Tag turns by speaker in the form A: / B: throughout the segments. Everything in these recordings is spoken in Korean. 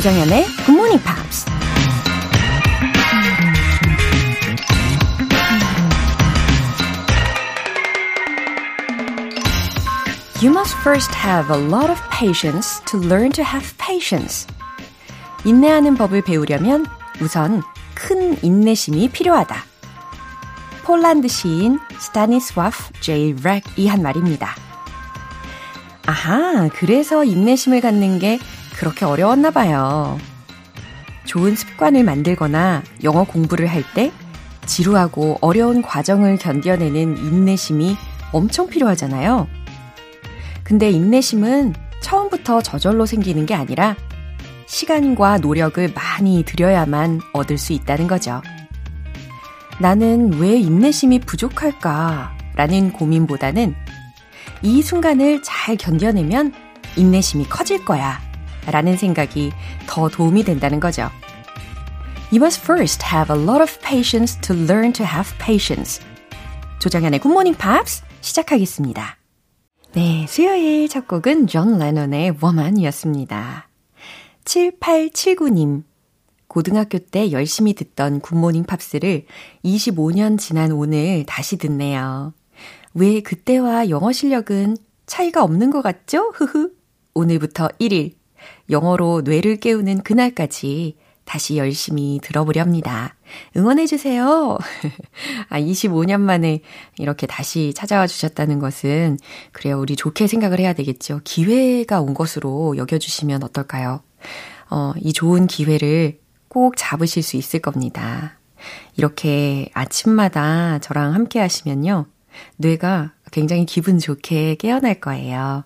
A: 조정현의 Good Morning Pops. You must first have a lot of patience to learn to have patience. 인내하는 법을 배우려면 우선 큰 인내심이 필요하다. 폴란드 시인 스타니스와프 제이 렉이 한 말입니다. 아하, 그래서 인내심을 갖는 게 그렇게 어려웠나 봐요. 좋은 습관을 만들거나 영어 공부를 할 때 지루하고 어려운 과정을 견뎌내는 인내심이 엄청 필요하잖아요. 근데 인내심은 처음부터 저절로 생기는 게 아니라 시간과 노력을 많이 들여야만 얻을 수 있다는 거죠. 나는 왜 인내심이 부족할까? 라는 고민보다는 이 순간을 잘 견뎌내면 인내심이 커질 거야. 라는 생각이 더 도움이 된다는 거죠. You must first have a lot of patience to learn to have patience. 조정현의 Morning Pops 시작하겠습니다. 네, 수요일 첫 곡은 존 레논의 Woman이었습니다. 7879님. 고등학교 때 열심히 듣던 굿모닝 팝스를 25년 지난 오늘 다시 듣네요. 왜 그때와 영어 실력은 차이가 없는 것 같죠? 흐흐. 오늘부터 1일. 영어로 뇌를 깨우는 그날까지 다시 열심히 들어보렵니다. 응원해주세요. 아, 25년 만에 이렇게 다시 찾아와 주셨다는 것은, 그래요. 우리 좋게 생각을 해야 되겠죠. 기회가 온 것으로 여겨주시면 어떨까요? 어, 이 좋은 기회를 꼭 잡으실 수 있을 겁니다. 이렇게 아침마다 저랑 함께 하시면요. 뇌가 굉장히 기분 좋게 깨어날 거예요.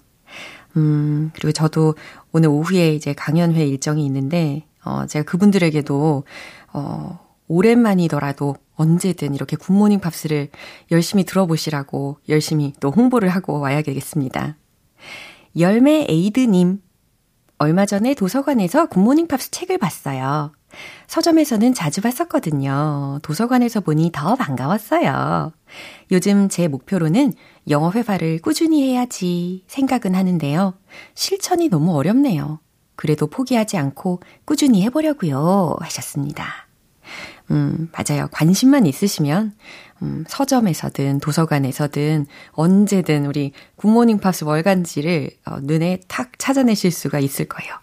A: 음, 그리고 저도 오늘 오후에 이제 강연회 일정이 있는데, 어, 제가 그분들에게도, 어, 오랜만이더라도 언제든 이렇게 굿모닝 팝스를 열심히 들어보시라고 열심히 또 홍보를 하고 와야 되겠습니다. 열매 에이드님, 얼마 전에 도서관에서 굿모닝 팝스 책을 봤어요. 서점에서는 자주 봤었거든요. 도서관에서 보니 더 반가웠어요. 요즘 제 목표로는 영어 회화를 꾸준히 해야지 생각은 하는데요. 실천이 너무 어렵네요. 그래도 포기하지 않고 꾸준히 해보려고요. 하셨습니다. 음, 맞아요. 관심만 있으시면, 음, 서점에서든 도서관에서든 언제든 우리 굿모닝 팝스 월간지를 어, 눈에 탁 찾아내실 수가 있을 거예요.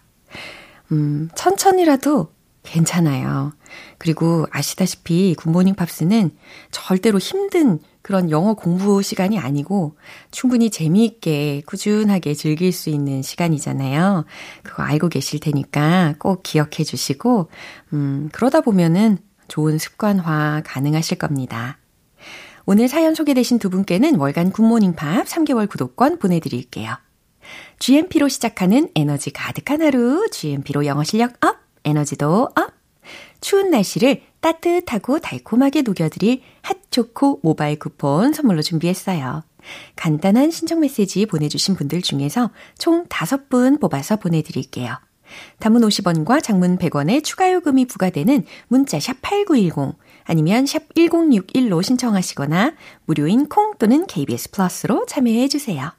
A: 음, 천천히라도 괜찮아요. 그리고 아시다시피 굿모닝 팝스는 절대로 힘든 그런 영어 공부 시간이 아니고 충분히 재미있게 꾸준하게 즐길 수 있는 시간이잖아요. 그거 알고 계실 테니까 꼭 기억해 주시고, 음, 그러다 보면은 좋은 습관화 가능하실 겁니다. 오늘 사연 소개되신 두 분께는 월간 굿모닝 팝 3개월 구독권 보내드릴게요. GMP로 시작하는 에너지 가득한 하루, GMP로 영어 실력 up, 에너지도 up! 추운 날씨를 따뜻하고 달콤하게 녹여드릴 핫초코 모바일 쿠폰 선물로 준비했어요. 간단한 신청 메시지 보내주신 분들 중에서 총 5분 뽑아서 보내드릴게요. 단문 50원과 장문 100원의 추가 요금이 부과되는 문자 샵 8910 아니면 샵 1061로 신청하시거나 무료인 콩 또는 KBS 플러스로 참여해 주세요.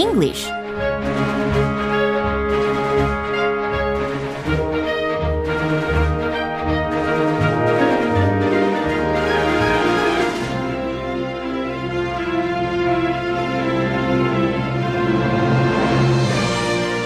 A: English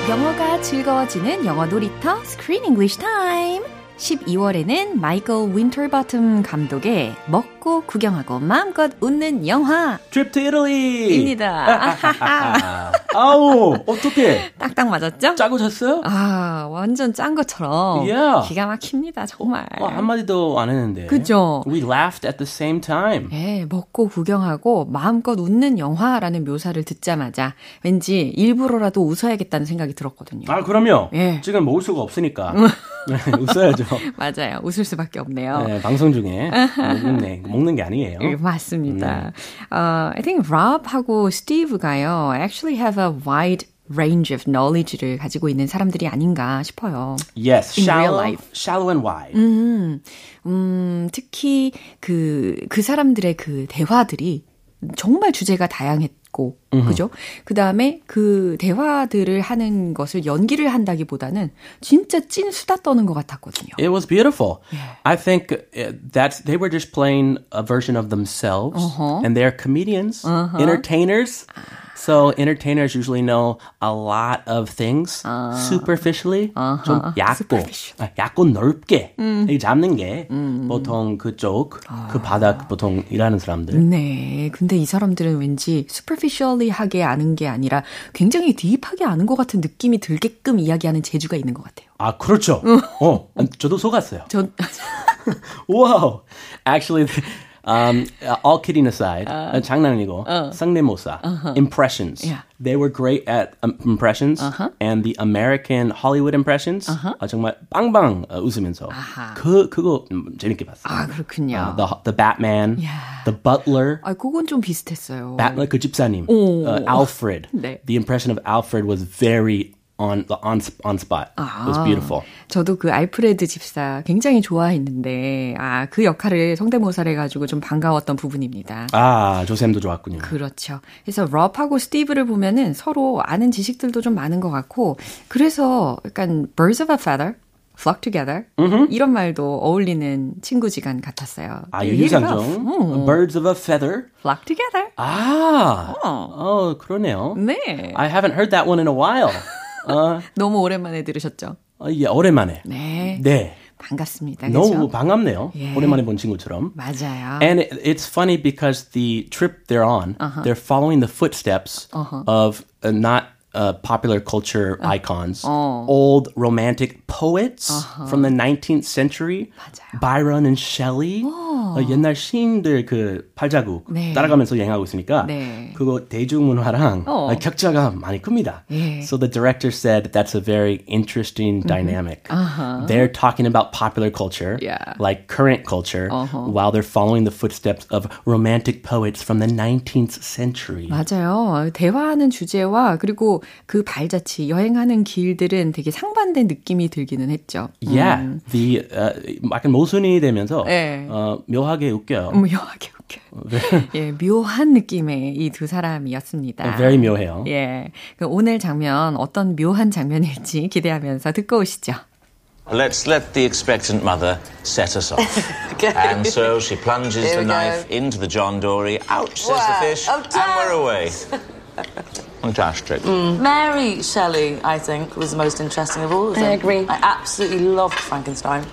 A: 영어가 즐거워지는 영어 놀이터 Screen English Time. 12월에는 마이클 윈터버튼 감독의 먹고 구경하고 마음껏 웃는 영화
B: Trip to Italy!
A: 입니다.
B: 아우, 어떻게?
A: 딱딱 맞았죠?
B: 짜고 잤어요?
A: 아, 완전 짠 것처럼
B: Yeah.
A: 기가 막힙니다, 정말.
B: 어, 한마디도 안 했는데.
A: 그죠?
B: We laughed at the same time.
A: 네, 먹고 구경하고 마음껏 웃는 영화라는 묘사를 듣자마자 왠지 일부러라도 웃어야겠다는 생각이 들었거든요.
B: 아, 그럼요.
A: 예.
B: 지금 먹을 수가 없으니까. 네, 웃어야죠.
A: 맞아요. 웃을 수밖에 없네요.
B: 네, 방송 중에 먹는, 먹는 게 아니에요.
A: 예, 맞습니다. Uh, I think Rob하고 Steve가요 actually have a wide range of knowledge를 가지고 있는 사람들이 아닌가 싶어요.
B: Yes,
A: In real
B: shallow,
A: life.
B: shallow and wide.
A: 음, 음, 특히 그, 그 사람들의 그 대화들이 정말 주제가 다양했고, 그죠? 그 다음에 그 대화들을 하는 것을 연기를 한다기보다는 진짜 찐 수다 떠는 것 같았거든요.
B: It was beautiful. I think uh, that's they were just playing a version of themselves, and they're comedians, entertainers. So entertainers usually know a lot of things superficially, 좀 얕고, 아, 얕고 넓게 이 잡는 게 보통 그쪽 그 바닥 보통 일하는 사람들.
A: 네. 근데 이 사람들은 왠지 superficially하게 아는 게 아니라 굉장히 딥하게 아는 것 같은 느낌이 들게끔 이야기하는 재주가 있는 것 같아요.
B: 아 그렇죠. 어, 저도 속았어요.
A: 전,
B: Wow. Actually, um, all kidding aside, uh, 장난이고 성대모사, impressions.
A: Yeah.
B: They were great at um, impressions, and the American Hollywood impressions 아, 정말 빵빵 어, 웃으면서 그 그거 음, 재밌게 봤어요.
A: 아, 그렇군요.
B: 아, the the Batman,
A: Yeah.
B: the Butler.
A: 아, 그건 좀 비슷했어요.
B: Batman 그 집사님,
A: 오.
B: uh, Alfred.
A: 네.
B: The impression of Alfred was very on on on spot. It was beautiful.
A: 저도 그 알프레드 집사 굉장히 좋아했는데, 아, 그 역할을 성대모사를 해 가지고 좀 반가웠던 부분입니다.
B: 아 조샘도 좋았군요.
A: 그렇죠. 그래서 럽하고 스티브를 보면은 서로 아는 지식들도 좀 많은 것 같고, 그래서 약간 birds of a feather, flock together 이런 말도 어울리는 친구지간 같았어요.
B: 아. 유희상종, birds of a feather.
A: flock together.
B: 아, 어, 그러네요.
A: 네.
B: I haven't heard that one in a while. 어,
A: 너무 오랜만에 들으셨죠?
B: 어, 예, 오랜만에.
A: 네.
B: 네.
A: 반갑습니다.
B: 너무
A: 그렇죠?
B: 반갑네요.
A: 예.
B: 오랜만에 본 친구처럼.
A: 맞아요.
B: And it, it's funny because the trip they're on, they're following the footsteps of uh, not uh, popular culture icons, old romantic poets from the 19th century,
A: 맞아요.
B: Byron and Shelley. 어, 옛날 시인들 그 팔자국
A: 네.
B: 따라가면서 여행하고 있으니까
A: 네.
B: 그거 대중문화랑
A: 어.
B: 어, 격차가 많이 큽니다.
A: 예.
B: So the director said that's a very interesting dynamic. They're talking about popular culture,
A: Yeah.
B: like current culture, while they're following the footsteps of romantic poets from the 19th century.
A: 맞아요. 대화하는 주제와 그리고 그 발자취, 여행하는 길들은 되게 상반된 느낌이 들기는 했죠.
B: Yeah, the uh, 약간 모순이 되면서
A: 네.
B: 어, 묘 하게 웃겨요.
A: 묘하게 웃겨요. 예, 묘한 느낌의 이 두 사람이었습니다.
B: Very 묘해요.
A: 예. 그 오늘 장면 어떤 묘한 장면일지 기대하면서 듣고 오시죠.
C: Let's let the expectant mother set us off. And so she plunges the
D: we go.
C: knife into the John Dory. Out, says
D: Wow.
C: the fish,
D: Oh,
C: and we're away. Fantastic.
D: Mary Shelley, I think, was the most interesting of all of
E: I agree.
D: I absolutely loved Frankenstein.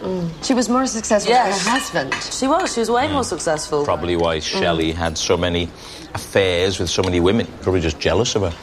E: She was more successful
D: Yes.
E: than her husband.
D: She was. She was way more successful.
C: Probably why Shelley had so many affairs with so many women. Probably just jealous of her.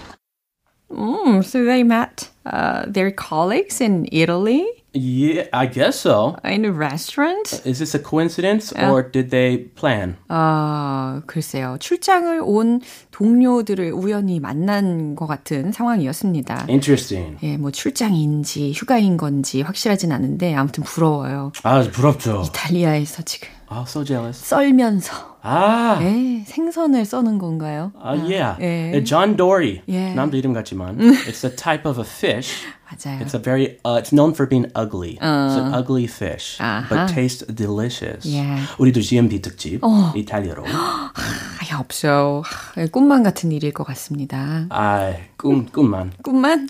A: Mm, so they met uh, their colleagues in Italy
B: Yeah, I guess so.
A: in a restaurant.
B: Is this a coincidence or did they plan?
A: 아, 글쎄요. 출장을 온 동료들을 우연히 만난 것 같은 상황이었습니다.
B: Interesting.
A: 예, 뭐 출장인지 휴가인 건지 확실하진 않은데 아무튼 부러워요.
B: 아, 부럽죠.
A: 이탈리아에서 지금
B: 아, so jealous.
A: 썰면서
B: 아,
A: 예, 생선을 써는 건가요?
B: 아, yeah.
A: 예.
B: Uh, John Dory.
A: 예.
B: 남도 이름 같지만 it's a type of a fish.
A: 맞아요.
B: It's a very uh, it's known for being ugly. It's an ugly fish,
A: 아하.
B: but tastes delicious.
A: Yeah.
B: 우리도 GMP 특집 이탈리아로.
A: 아예 없죠. 하, 꿈만 같은 일일 것 같습니다.
B: 아, 꿈 꿈만.
A: 꿈만?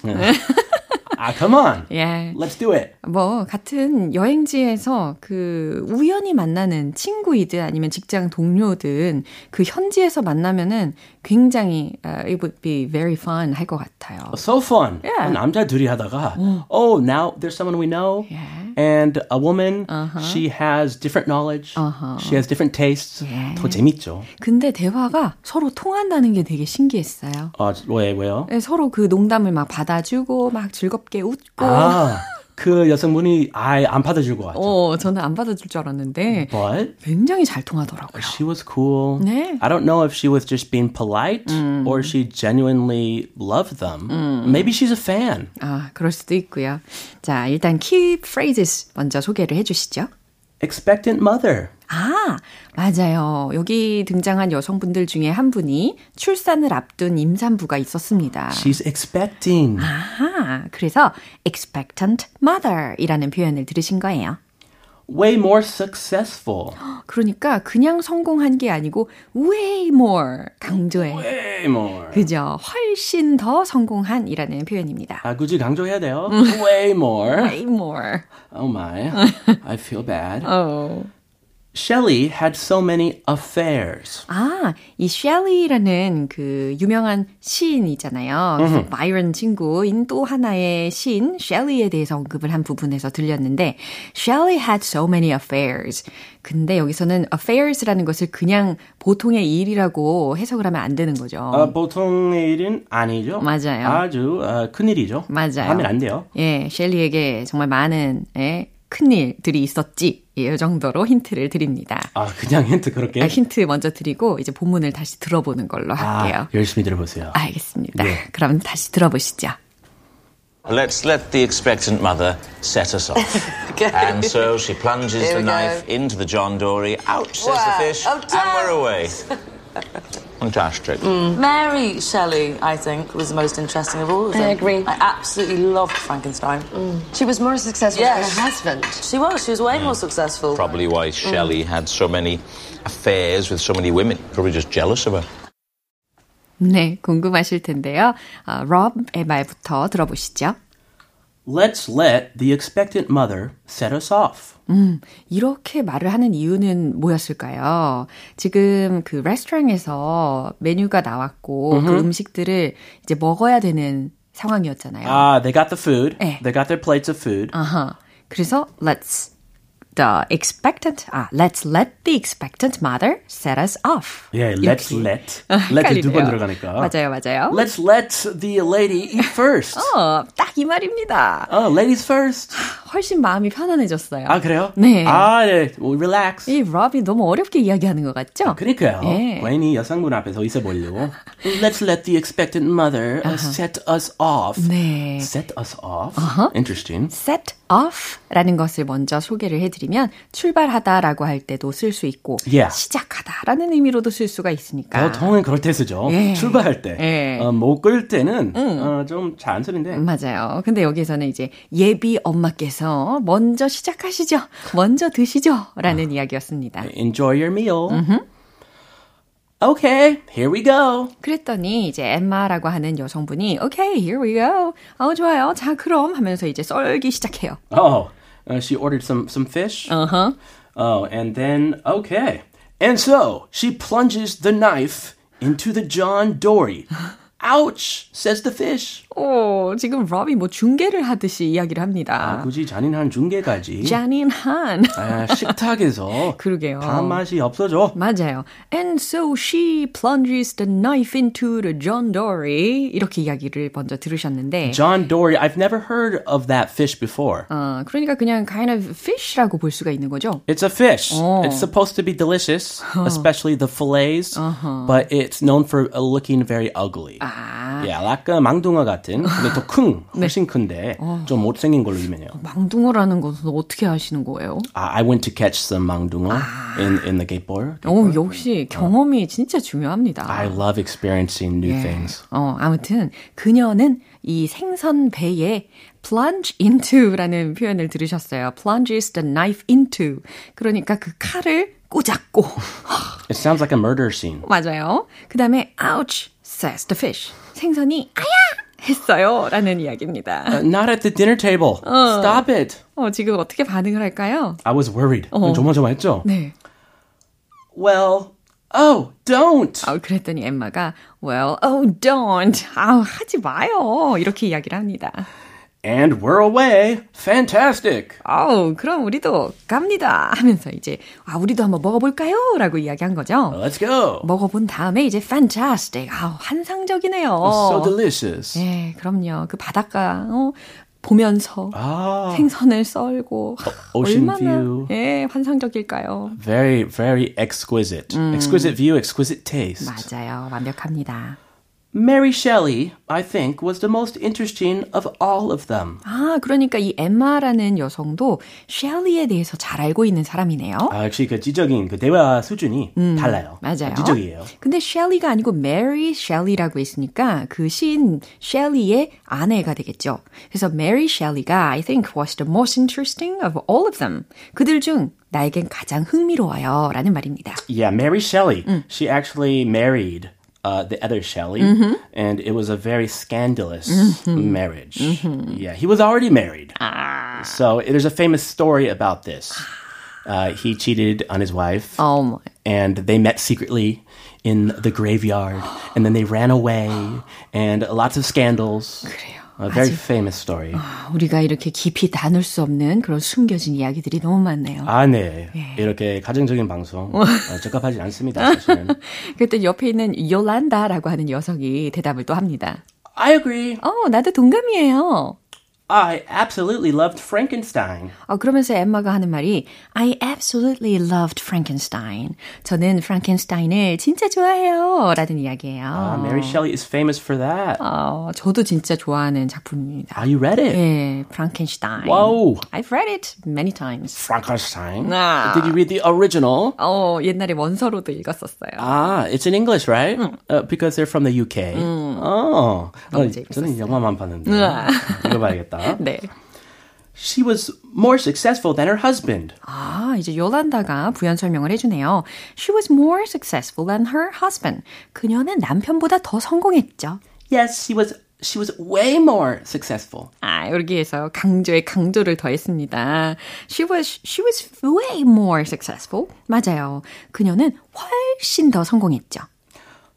B: 아, come on.
A: 예.
B: Let's do it.
A: 뭐 같은 여행지에서 그 우연히 만나는 친구이든 아니면 직장 동료든 그 현지에서 만나면은 굉장히 uh, it would be very fun 할 것 같아요.
B: So fun.
A: Yeah.
B: 남자 둘이 하다가 oh now there's someone we know
A: Yeah.
B: And a woman she has different knowledge she has different tastes
A: Yeah.
B: 더 재밌죠.
A: 근데 대화가 서로 통한다는 게 되게 신기했어요.
B: 아, 왜 왜요?
A: 예, 서로 그 농담을 막 받아주고 막 즐겁게 웃고.
B: 아, 그 여성분이 아예 안 받아줄 것 같죠.
A: 어, 저는 안 받아줄 줄 알았는데
B: But
A: 굉장히 잘 통하더라고요.
B: she was cool.
A: 네.
B: I don't know if she was just being polite or she genuinely loved them. Maybe she's a fan.
A: 아, 그럴 수도 있고요. 자, 일단 key phrases 먼저 소개를 해주시죠.
B: Expectant mother.
A: 아, 맞아요. 여기 등장한 여성분들 중에 한 분이 출산을 앞둔 임산부가 있었습니다.
B: She's expecting.
A: 아하, 그래서 expectant mother이라는 표현을 들으신 거예요.
B: Way more successful.
A: 그러니까 그냥 성공한 게 아니고 way more 강조해.
B: Way more.
A: 그죠? 훨씬 더 성공한이라는 표현입니다.
B: 아, 굳이 강조해야 돼요. Way more.
A: way more.
B: Oh my. I feel bad.
A: 어.
B: Shelley had so many affairs.
A: 아, 이 셸리라는 그 유명한 시인이잖아요. 그래서 바이런 친구인 또 하나의 시인 셸리에 대해서 언급을 한 부분에서 들렸는데 Shelley had so many affairs. 근데 여기서는 affairs라는 것을 그냥 보통의 일이라고 해석을 하면 안 되는 거죠.
B: 어, 보통의 일은 아니죠.
A: 맞아요.
B: 아주 어, 큰 일이죠.
A: 맞아요.
B: 하면 안 돼요.
A: 예, 셸리에게 정말 많은 예, 큰일들이 있었지. 이 정도로 힌트를 드립니다.
B: 아, 그냥 힌트 그렇게?
A: 아, 힌트 먼저 드리고 이제 본문을 다시 들어보는 걸로 할게요.
B: 아, 열심히 들어보세요.
A: 알겠습니다.
B: 네.
A: 그럼 다시 들어보시죠.
C: Let's let the expectant mother set us off. And so she plunges the knife
D: go.
C: into the John Dory. Ouch, says
D: Wow.
C: the fish.
D: Oh,
C: and we're away. Fantastic. Mm.
D: Mary Shelley, I think, was the most interesting of all. Of
E: I agree.
D: I absolutely loved Frankenstein. Mm.
E: She was more successful
D: yes.
E: than her husband.
D: She was. She was way mm. more successful.
C: Probably why mm. Shelley had so many affairs with so many women. Probably just jealous of her.
A: 네, 궁금하실 텐데요. 어, 말부터 들어보시죠.
B: Let's let the expectant mother set us off.
A: 음, 이렇게 말을 하는 이유는 뭐였을까요? 지금 그 레스토랑에서 메뉴가 나왔고 그 음식들을 이제 먹어야 되는 상황이었잖아요.
B: Ah, they got the food.
A: 네.
B: They got their plates of food.
A: 아하. 그래서 let's the expectant 아 let's let the expectant mother set us off.
B: Yeah, let's
A: 이렇게.
B: let.
A: 아,
B: let이 두 번
A: 헷갈리네요.
B: 들어가니까.
A: 맞아요, 맞아요.
B: Let's let the lady eat first.
A: 어, 딱 이 말입니다.
B: Oh, ladies first.
A: 훨씬 마음이 편안해졌어요.
B: 아, 그래요?
A: 네.
B: 아, 네. Well, relax.
A: 이 럽이 너무 어렵게 이야기하는 것 같죠?
B: 그러니까요.
A: 예.
B: 괜히 여성분 앞에서 있어 보려고. Let's let the expectant mother uh, set us off.
A: 네.
B: Set us off. Interesting.
A: set off라는 것을 먼저 소개를 해드 리면 출발하다라고 할 때도 쓸 수 있고
B: Yeah.
A: 시작하다라는 의미로도 쓸 쓰가 있으니까
B: 보통은 그럴 때 쓰죠.
A: 예.
B: 출발할 때.
A: 예.
B: 어, 못끌 때는 어, 좀잘 안 쓰는데.
A: 맞아요. 근데 여기서는 이제 예비 엄마께서 먼저 시작하시죠. 먼저 드시죠. 라는 이야기였습니다.
B: Enjoy your meal. Okay, here we go.
A: 그랬더니 이제 엠마라고 하는 여성분이 Okay, here we go. 어, 좋아요. 자, 그럼 하면서 이제 썰기 시작해요.
B: Oh, uh, she ordered some some fish.
A: Uh-huh.
B: Oh, and then okay. And so she plunges the knife into the John Dory. Ouch, says the fish.
A: 오, 지금 럽이 뭐 중계를 하듯이 이야기를 합니다.
B: 굳이 잔인한 중계까지.
A: 자닌 한.
B: 아, 식탁에서
A: 그러게요.
B: 밥맛이 없어져.
A: 맞아요. And so she plunges the knife into the John Dory. 이렇게 이야기를 먼저 들으셨는데.
B: John Dory, I've never heard of that fish before.
A: 어, 그러니까 그냥 kind of fish라고 볼 수가 있는 거죠.
B: It's a fish.
A: Oh.
B: It's supposed to be delicious, especially the fillets, but it's known for uh, looking very ugly.
A: 아,
B: Yeah, 약간 망둥어 같 은, 근데 더 큰, 훨씬 큰데 좀 못생긴 걸로 유명해요.
A: 망둥어라는 것은 어떻게 하시는 거예요?
B: I I went to catch some 망둥어 in in the gateboard.
A: 어, 역시 경험이 진짜 중요합니다.
B: I love experiencing new things.
A: 어, 아무튼 그녀는 이 생선 배에 plunge into라는 표현을 들으셨어요. plunges the knife into. 그러니까 그 칼을 꽂았고.
B: It sounds like a murder scene.
A: 맞아요. 그 다음에 ouch says the fish. 생선이 아야 했어요. 라는 이야기입니다.
B: Uh, not at the dinner table. Stop it.
A: 어, 지금 어떻게 반응을 할까요?
B: I was worried. 조마조마했죠.
A: 네.
B: Well, oh, don't.
A: 아, 그랬더니 엠마가 well, oh don't. 아우, 하지 마요. 이렇게 이야기를 합니다.
B: And we're away. Fantastic.
A: 아우, 그럼 우리도 갑니다. 하면서 이제 아, 우리도 한번 먹어 볼까요? 라고 이야기한 거죠.
B: Let's go.
A: 먹어 본 다음에 이제 fantastic. 아우, 환상적이네요.
B: So delicious.
A: 예, 그럼요. 그 바닷가 어, 보면서
B: Ah,
A: 생선을 썰고
B: ocean
A: 얼마나
B: view.
A: 예, 환상적일까요?
B: very, very exquisite. Exquisite view, exquisite taste.
A: 맞아요. 완벽합니다.
B: Mary Shelley, I think, was the most interesting of all of them.
A: 아, 그러니까 이 엠마라는 여성도 셸리에 대해서 잘 알고 있는 사람이네요.
B: 아, 역시 그 지적인 그 대화 수준이 음, 달라요.
A: 맞아요.
B: 지적이에요.
A: 근데 셸리가 아니고 Mary Shelley라고 했으니까 그 시인 셸리의 아내가 되겠죠. 그래서 Mary Shelley가 I think was the most interesting of all of them. 그들 중 나에겐 가장 흥미로워요. 라는 말입니다.
B: Yeah, Mary Shelley. 음. She actually married uh, the other Shelley, mm-hmm. and it was a very scandalous mm-hmm. marriage. Mm-hmm. Yeah, he was already married. Ah. So there's a famous story about this. Uh, he cheated on his wife.
A: Oh my.
B: And they met secretly in the graveyard, and then they ran away, and lots of scandals. A very famous story.
A: 아, 우리가 이렇게 깊이 나눌 수 없는 그런 숨겨진 이야기들이 너무 많네요.
B: 아, 네. 예. 이렇게 가정적인 방송 어, 적합하지 않습니다, 사실은.
A: 그때 옆에 있는 요란다라고 하는 여성이 대답을 또 합니다.
B: I agree.
A: 어, 나도 동감이에요.
B: I absolutely loved Frankenstein.
A: 어, 그러면서 엠마가 하는 말이 I absolutely loved Frankenstein. 저는 프랑켄슈타인을 진짜 좋아해요. 라는 이야기예요.
B: Uh, Mary Shelley is famous for that.
A: 어, 저도 진짜 좋아하는 작품입니다.
B: Ah, you read it?
A: 예, 프랑켄슈타인.
B: Wow.
A: I've read it many times.
B: Frankenstein? Ah. Did you read the original?
A: 어, 옛날에 원서로도 읽었었어요.
B: Ah, it's in English, right? 응. Uh, because they're from the UK.
A: 응.
B: Oh. 어, 저는 영화만 봤는데. 읽어봐야겠다.
A: 네.
B: She was more successful than her husband.
A: 아, 이제 요란다가 부연 설명을 해주네요. She was more successful than her husband. 그녀는 남편보다 더 성공했죠.
B: Yes, she was she was way more successful.
A: 아, 여기에서 강조에 강조를 더했습니다. She was she was way more successful. 맞아요. 그녀는 훨씬 더 성공했죠.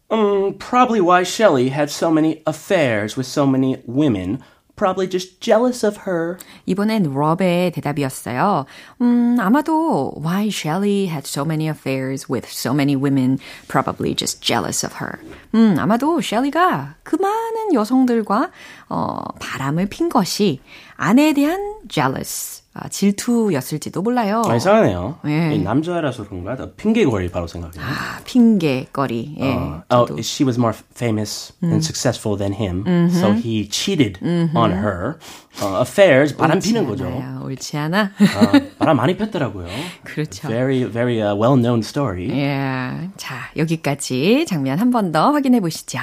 B: Um, probably why Shelley had so many affairs with so many women probably just jealous of her.
A: 이번엔 럽의 대답이었어요. 음, 아마도 why Shelley had so many affairs with so many women, probably just jealous of her. 음, 아마도 셸리가 그 많은 여성들과 어, 바람을 핀 것이 아내에 대한 jealous 아, 질투였을지도 몰라요.
B: 아, 이상하네요. 예. 남자라서 그런가? 핑계거리 바로 생각해요.
A: 아, 핑계거리. 예.
B: 어, oh, she was more famous 음. and successful than him, 음흠. so he cheated 음흠. on her. 어, affairs 바람 피는 거죠.
A: 않아요. 옳지 않아?
B: 어, 바람 많이 폈더라고요.
A: 그렇죠.
B: Very, very uh, well-known story.
A: 예. 자, 여기까지 장면 한 번 더 확인해 보시죠.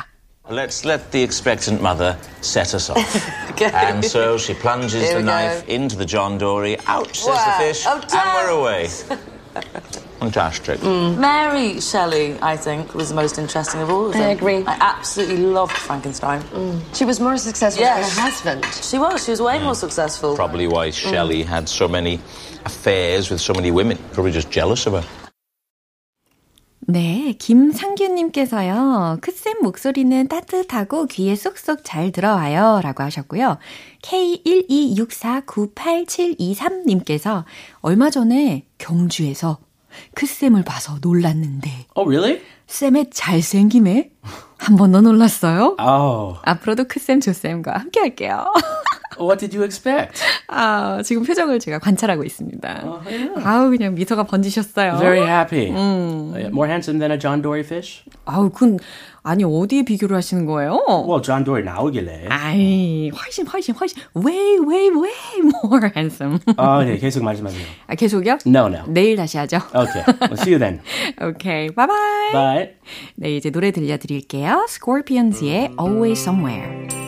C: Let's let the expectant mother set us off. okay. And so she plunges Here the knife go. into the John Dory. Out, says wow. the fish, oh, and we're away. Fantastic.
D: Mm. Mary Shelley, I think, was the most interesting of all of them.
E: I agree.
D: I absolutely loved Frankenstein.
E: Mm. She was more successful yes. than her husband.
D: She was. She was way mm. more successful.
C: Probably why Shelley had so many affairs with so many women. Probably just jealous of her.
A: 네, 김상규님께서요, 크쌤 목소리는 따뜻하고 귀에 쏙쏙 잘 들어와요. 라고 하셨고요. K126498723님께서 얼마 전에 경주에서 크쌤을 봐서 놀랐는데.
B: Oh, really?
A: 쌤의 잘생김에 한 번 더 놀랐어요.
B: Oh.
A: 앞으로도 크쌤, 조쌤과 함께 할게요.
B: What did you expect?
A: 아, 지금 표정을 제가 관찰하고 있습니다.
B: Uh, yeah.
A: 아우, 그냥 미소가 번지셨어요.
B: Very happy. 음. More handsome than a John Dory fish?
A: 아우, 그 아니, 어디에 비교를 하시는 거예요?
B: Well, John Dory 나오길래.
A: 아이, 훨씬, 훨씬, 훨씬, way, way, way more handsome.
B: 아, 네, 계속 말씀하세요.
A: 아, 계속이요?
B: No, no.
A: 내일 다시 하죠.
B: Okay, we'll see you then.
A: okay, bye bye.
B: Bye.
A: 네, 이제 노래 들려 드릴게요. Scorpions의 Always Somewhere.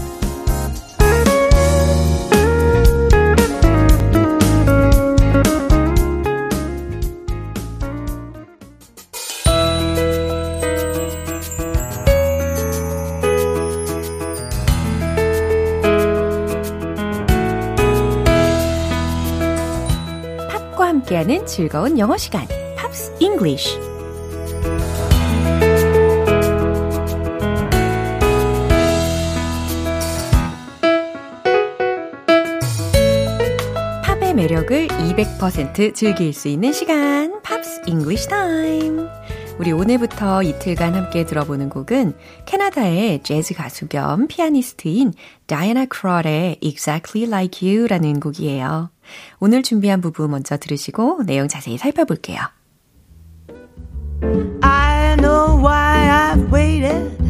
A: 함께하는 즐거운 영어 시간, Pops English. 팝의 매력을 200% 즐길 수 있는 시간, Pops English Time. 우리 오늘부터 이틀간 함께 들어보는 곡은 캐나다의 재즈 가수 겸 피아니스트인 다이애나 크롤의 Exactly Like You라는 곡이에요. 오늘 준비한 부분 먼저 들으시고 내용 자세히 살펴볼게요. I know why I've waited,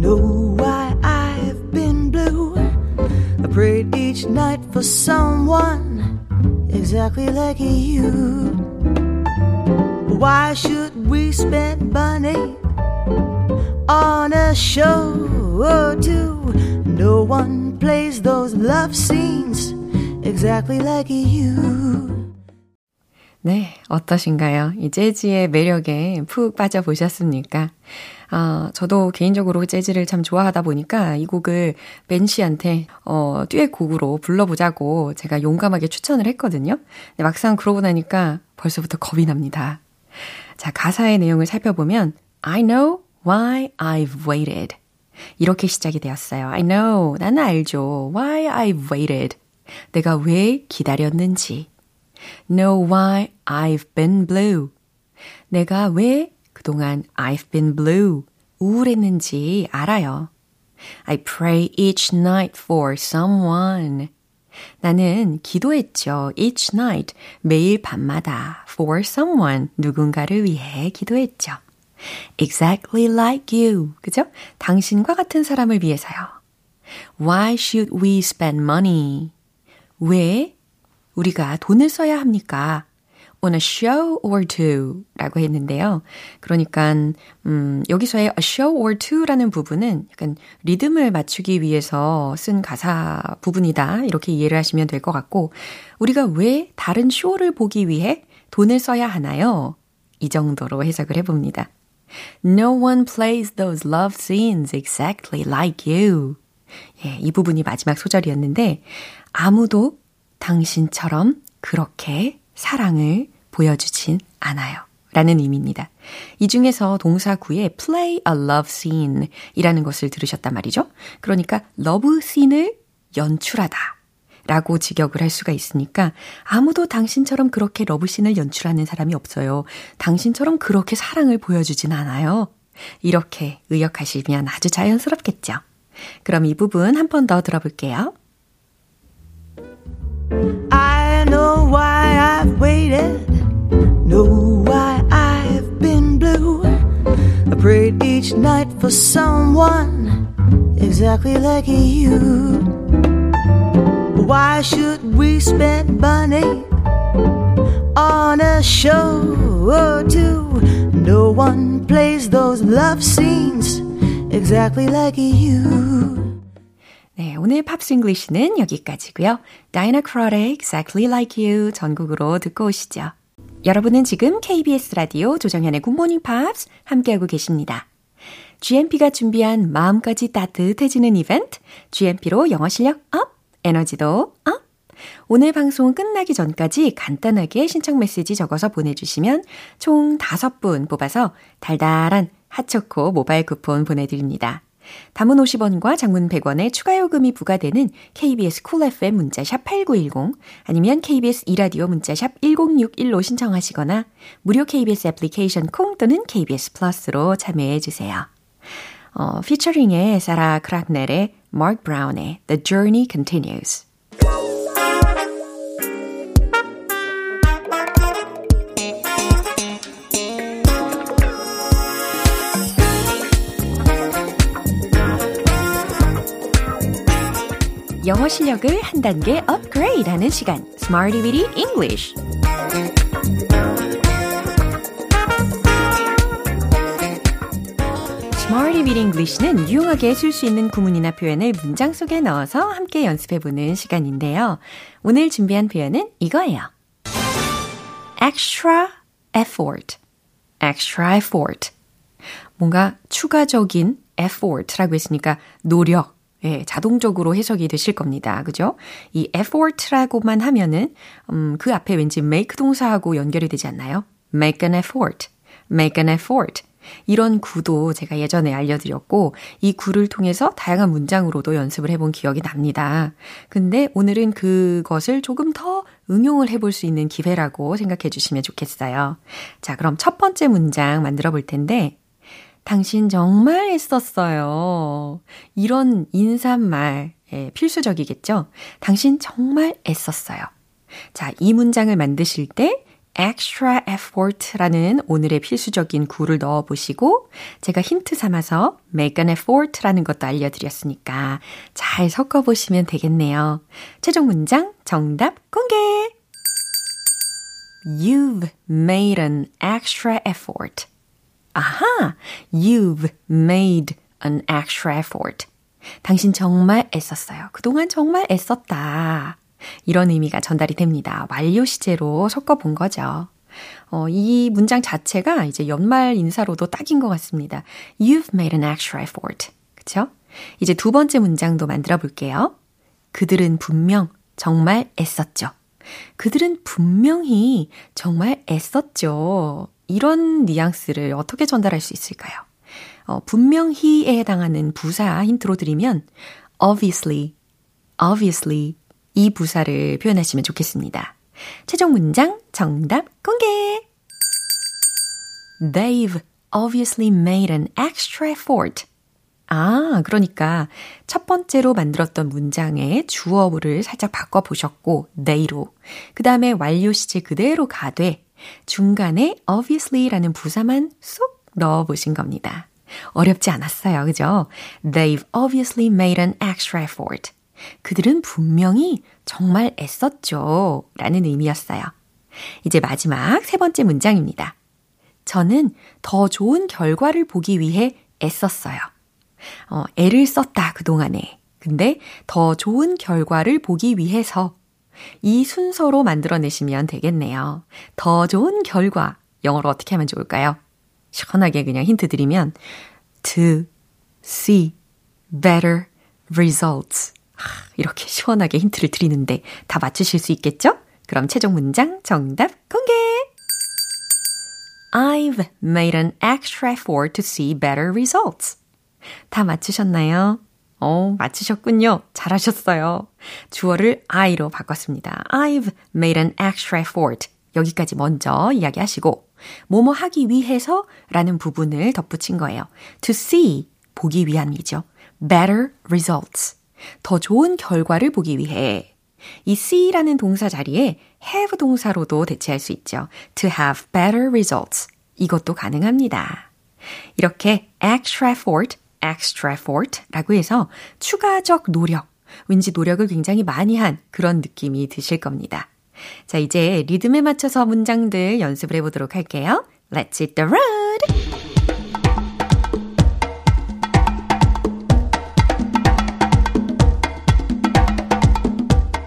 A: know why I've been blue. I prayed each night for someone exactly like you. Why should we spend money on a show or two? No one plays those love scenes exactly like you. 네, 어떠신가요? 이 재즈의 매력에 푹 빠져보셨습니까? 아, 저도 개인적으로 재즈를 참 좋아하다 보니까 이 곡을 벤 씨한테, 어, 듀엣 곡으로 불러보자고 제가 용감하게 추천을 했거든요. 근데 막상 그러고 나니까 벌써부터 겁이 납니다. 자, 가사의 내용을 살펴보면, I know why I've waited. 이렇게 시작이 되었어요. I know. 나는 알죠. Why I've waited. 내가 왜 기다렸는지. Know why I've been blue. 내가 왜 그동안 I've been blue. 우울했는지 알아요. I pray each night for someone. 나는 기도했죠. each night. 매일 밤마다 for someone. 누군가를 위해 기도했죠. exactly like you. 그죠? 당신과 같은 사람을 위해서요. Why should we spend money? 왜 우리가 돈을 써야 합니까? On a show or two 라고 했는데요. 그러니까, 음, 여기서의 a show or two 라는 부분은 약간 리듬을 맞추기 위해서 쓴 가사 부분이다. 이렇게 이해를 하시면 될 것 같고, 우리가 왜 다른 쇼를 보기 위해 돈을 써야 하나요? 이 정도로 해석을 해봅니다. No one plays those love scenes exactly like you. 예, 이 부분이 마지막 소절이었는데, 아무도 당신처럼 그렇게 사랑을 보여주진 않아요. 라는 의미입니다. 이 중에서 동사 구에 play a love scene 이라는 것을 들으셨단 말이죠. 그러니까 러브 씬을 연출하다. 라고 직역을 할 수가 있으니까 아무도 당신처럼 그렇게 러브씬을 연출하는 사람이 없어요. 당신처럼 그렇게 사랑을 보여주진 않아요. 이렇게 의역하시면 아주 자연스럽겠죠. 그럼 이 부분 한 번 더 들어볼게요. I know why I've waited, know why I've been blue. I prayed each night for someone exactly like you. Why should we spend money on a show or two? No one plays those love scenes exactly like you. 네, 오늘 팝스 잉글리시는 여기까지고요. 다이나 크롤의 Exactly Like You 전곡으로 듣고 오시죠. 여러분은 지금 KBS 라디오 조정현의 굿모닝 팝스 함께하고 계십니다. GMP가 준비한 마음까지 따뜻해지는 이벤트, GMP로 영어 실력 up, 에너지도 up! 오늘 방송 끝나기 전까지 간단하게 신청 메시지 적어서 보내주시면 총 5분 뽑아서 달달한 핫초코 모바일 쿠폰 보내드립니다. 단문 50원과 장문 100원의 추가 요금이 부과되는 KBS 쿨 cool FM 문자 샵 8910 아니면 KBS 이라디오 문자 샵 1061로 신청하시거나 무료 KBS 애플리케이션 콩 또는 KBS 플러스로 참여해 주세요. 어, 피처링의 사라 크락넬의 마크 브라운의 The Journey Continues 영어 실력을 한 단계 업그레이드 하는 시간 Smarty Weedy English Smarty Weedy English는 유용하게 쓸 수 있는 구문이나 표현을 문장 속에 넣어서 함께 연습해보는 시간인데요. 오늘 준비한 표현은 이거예요. extra effort, extra effort. 뭔가 추가적인 effort라고 했으니까 노력, 예, 자동적으로 해석이 되실 겁니다. 그죠? 이 effort라고만 하면은, 음, 그 앞에 왠지 make 동사하고 연결이 되지 않나요? make an effort, make an effort. 이런 구도 제가 예전에 알려드렸고, 이 구를 통해서 다양한 문장으로도 연습을 해본 기억이 납니다. 근데 오늘은 그것을 조금 더 응용을 해볼 수 있는 기회라고 생각해 주시면 좋겠어요. 자, 그럼 첫 번째 문장 만들어 볼 텐데, 당신 정말 애썼어요. 이런 인사말, 예, 필수적이겠죠? 당신 정말 애썼어요. 자, 이 문장을 만드실 때 extra effort라는 오늘의 필수적인 구를 넣어 보시고 제가 힌트 삼아서 make an effort라는 것도 알려드렸으니까 잘 섞어 보시면 되겠네요. 최종 문장 정답 공개! You've made an extra effort. 아하! You've made an extra effort. 당신 정말 애썼어요. 그동안 정말 애썼다. 이런 의미가 전달이 됩니다. 완료 시제로 섞어본 거죠. 어, 이 문장 자체가 이제 연말 인사로도 딱인 것 같습니다. You've made an extra effort. 그쵸? 이제 두 번째 문장도 만들어 볼게요. 그들은 분명 정말 애썼죠. 그들은 분명히 정말 애썼죠. 이런 뉘앙스를 어떻게 전달할 수 있을까요? 어, 분명히에 해당하는 부사 힌트로 드리면 obviously, obviously 이 부사를 표현하시면 좋겠습니다. 최종 문장 정답 공개! They've obviously made an extra effort. 아, 그러니까 첫 번째로 만들었던 문장의 주어를 살짝 바꿔 보셨고, they로. 그 다음에 완료 시제 그대로 가되, 중간에 obviously라는 부사만 쏙 넣어보신 겁니다. 어렵지 않았어요. 그죠? They've obviously made an extra effort. 그들은 분명히 정말 애썼죠. 라는 의미였어요. 이제 마지막 세 번째 문장입니다. 저는 더 좋은 결과를 보기 위해 애썼어요. 어, 애를 썼다, 그동안에. 근데 더 좋은 결과를 보기 위해서 이 순서로 만들어내시면 되겠네요. 더 좋은 결과. 영어로 어떻게 하면 좋을까요? 시원하게 그냥 힌트 드리면 to see better results. 이렇게 시원하게 힌트를 드리는데 다 맞추실 수 있겠죠? 그럼 최종 문장 정답 공개! I've made an extra effort to see better results. 다 맞추셨나요? 어, 맞추셨군요. 잘하셨어요. 주어를 I로 바꿨습니다. I've made an extra effort. 여기까지 먼저 이야기하시고, 뭐뭐 하기 위해서 라는 부분을 덧붙인 거예요. To see, 보기 위함이죠. Better results. 더 좋은 결과를 보기 위해 이 see라는 동사 자리에 have 동사로도 대체할 수 있죠. To have better results. 이것도 가능합니다. 이렇게 extra effort, extra effort 라고 해서 추가적 노력, 왠지 노력을 굉장히 많이 한 그런 느낌이 드실 겁니다. 자, 이제 리듬에 맞춰서 문장들 연습을 해보도록 할게요. Let's hit the road!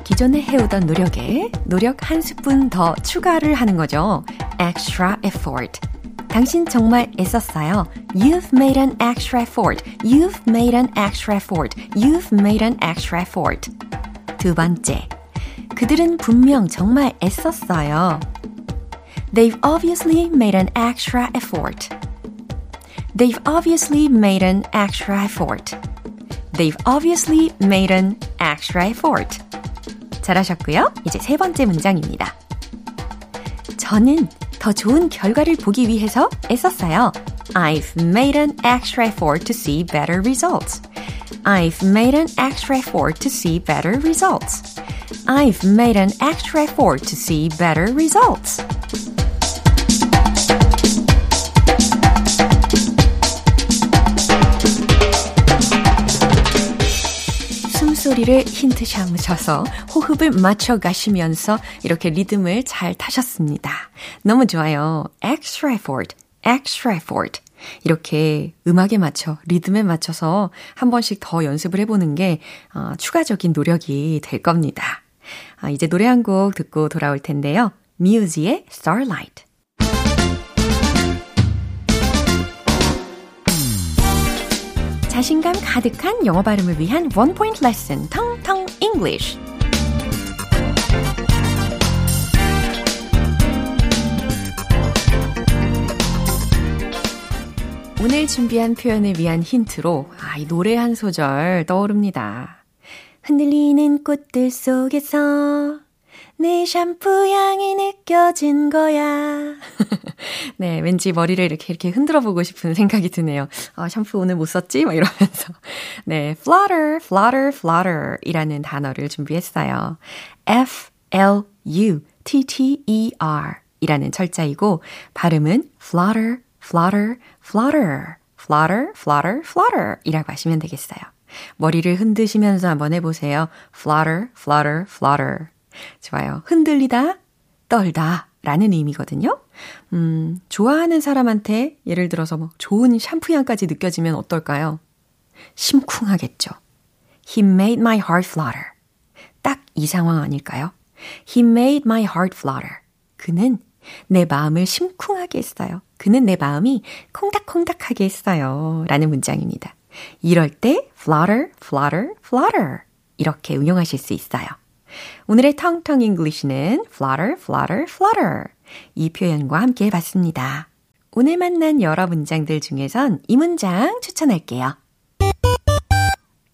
A: 기존에 해오던 노력에 노력 한 스푼 더 추가를 하는 거죠. extra effort. 당신 정말 애썼어요. You've made an extra effort. You've made an extra effort. You've made an extra effort. 두 번째. 그들은 분명 정말 애썼어요. They've obviously made an extra effort. They've obviously made an extra effort. They've obviously made an extra effort. 잘하셨고요. 이제 세 번째 문장입니다. 저는 더 좋은 결과를 보기 위해서 애썼어요. I've made an extra effort to see better results. I've made an extra effort to see better results. I've made an extra effort to see better results. 소리를 힌트 삼으셔서 호흡을 맞춰 가시면서 이렇게 리듬을 잘 타셨습니다. 너무 좋아요. extra effort, extra effort. 이렇게 음악에 맞춰, 리듬에 맞춰서 한 번씩 더 연습을 해보는 게 어, 추가적인 노력이 될 겁니다. 아, 이제 노래 한 곡 듣고 돌아올 텐데요. 뮤즈의 Starlight. 자신감 가득한 영어 발음을 위한 원 포인트 레슨 텅텅 English. 오늘 준비한 표현을 위한 힌트로 아, 이 노래 한 소절 떠오릅니다. 흔들리는 꽃들 속에서 내 샴푸 향이 느껴진 거야. 네, 왠지 머리를 이렇게 이렇게 흔들어 보고 싶은 생각이 드네요. 아, 샴푸 오늘 못 썼지? 막 이러면서. 네, flutter, flutter, flutter 이라는 단어를 준비했어요. F-L-U-T-T-E-R 이라는 철자이고, 발음은 flutter, flutter, flutter, flutter, flutter, flutter 이라고 하시면 되겠어요. 머리를 흔드시면서 한번 해보세요. flutter, flutter, flutter. 좋아요. 흔들리다, 떨다 라는 의미거든요. 음, 좋아하는 사람한테 예를 들어서 뭐 좋은 샴푸 향까지 느껴지면 어떨까요? 심쿵하겠죠. He made my heart flutter. 딱 이 상황 아닐까요? He made my heart flutter. 그는 내 마음을 심쿵하게 했어요. 그는 내 마음이 콩닥콩닥하게 했어요. 라는 문장입니다. 이럴 때 flutter, flutter, flutter 이렇게 응용하실 수 있어요. 오늘의 텅텅 English는 flutter, flutter, flutter 이 표현과 함께 해봤습니다. 오늘 만난 여러 문장들 중에선 이 문장 추천할게요.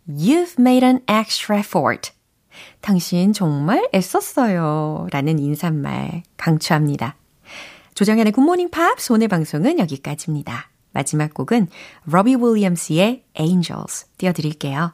A: You've made an extra effort. 당신 정말 애썼어요. 라는 인사말 강추합니다. 조정현의 굿모닝 팝스 오늘 방송은 여기까지입니다. 마지막 곡은 로비 윌리엄스의 Angels 띄워드릴게요.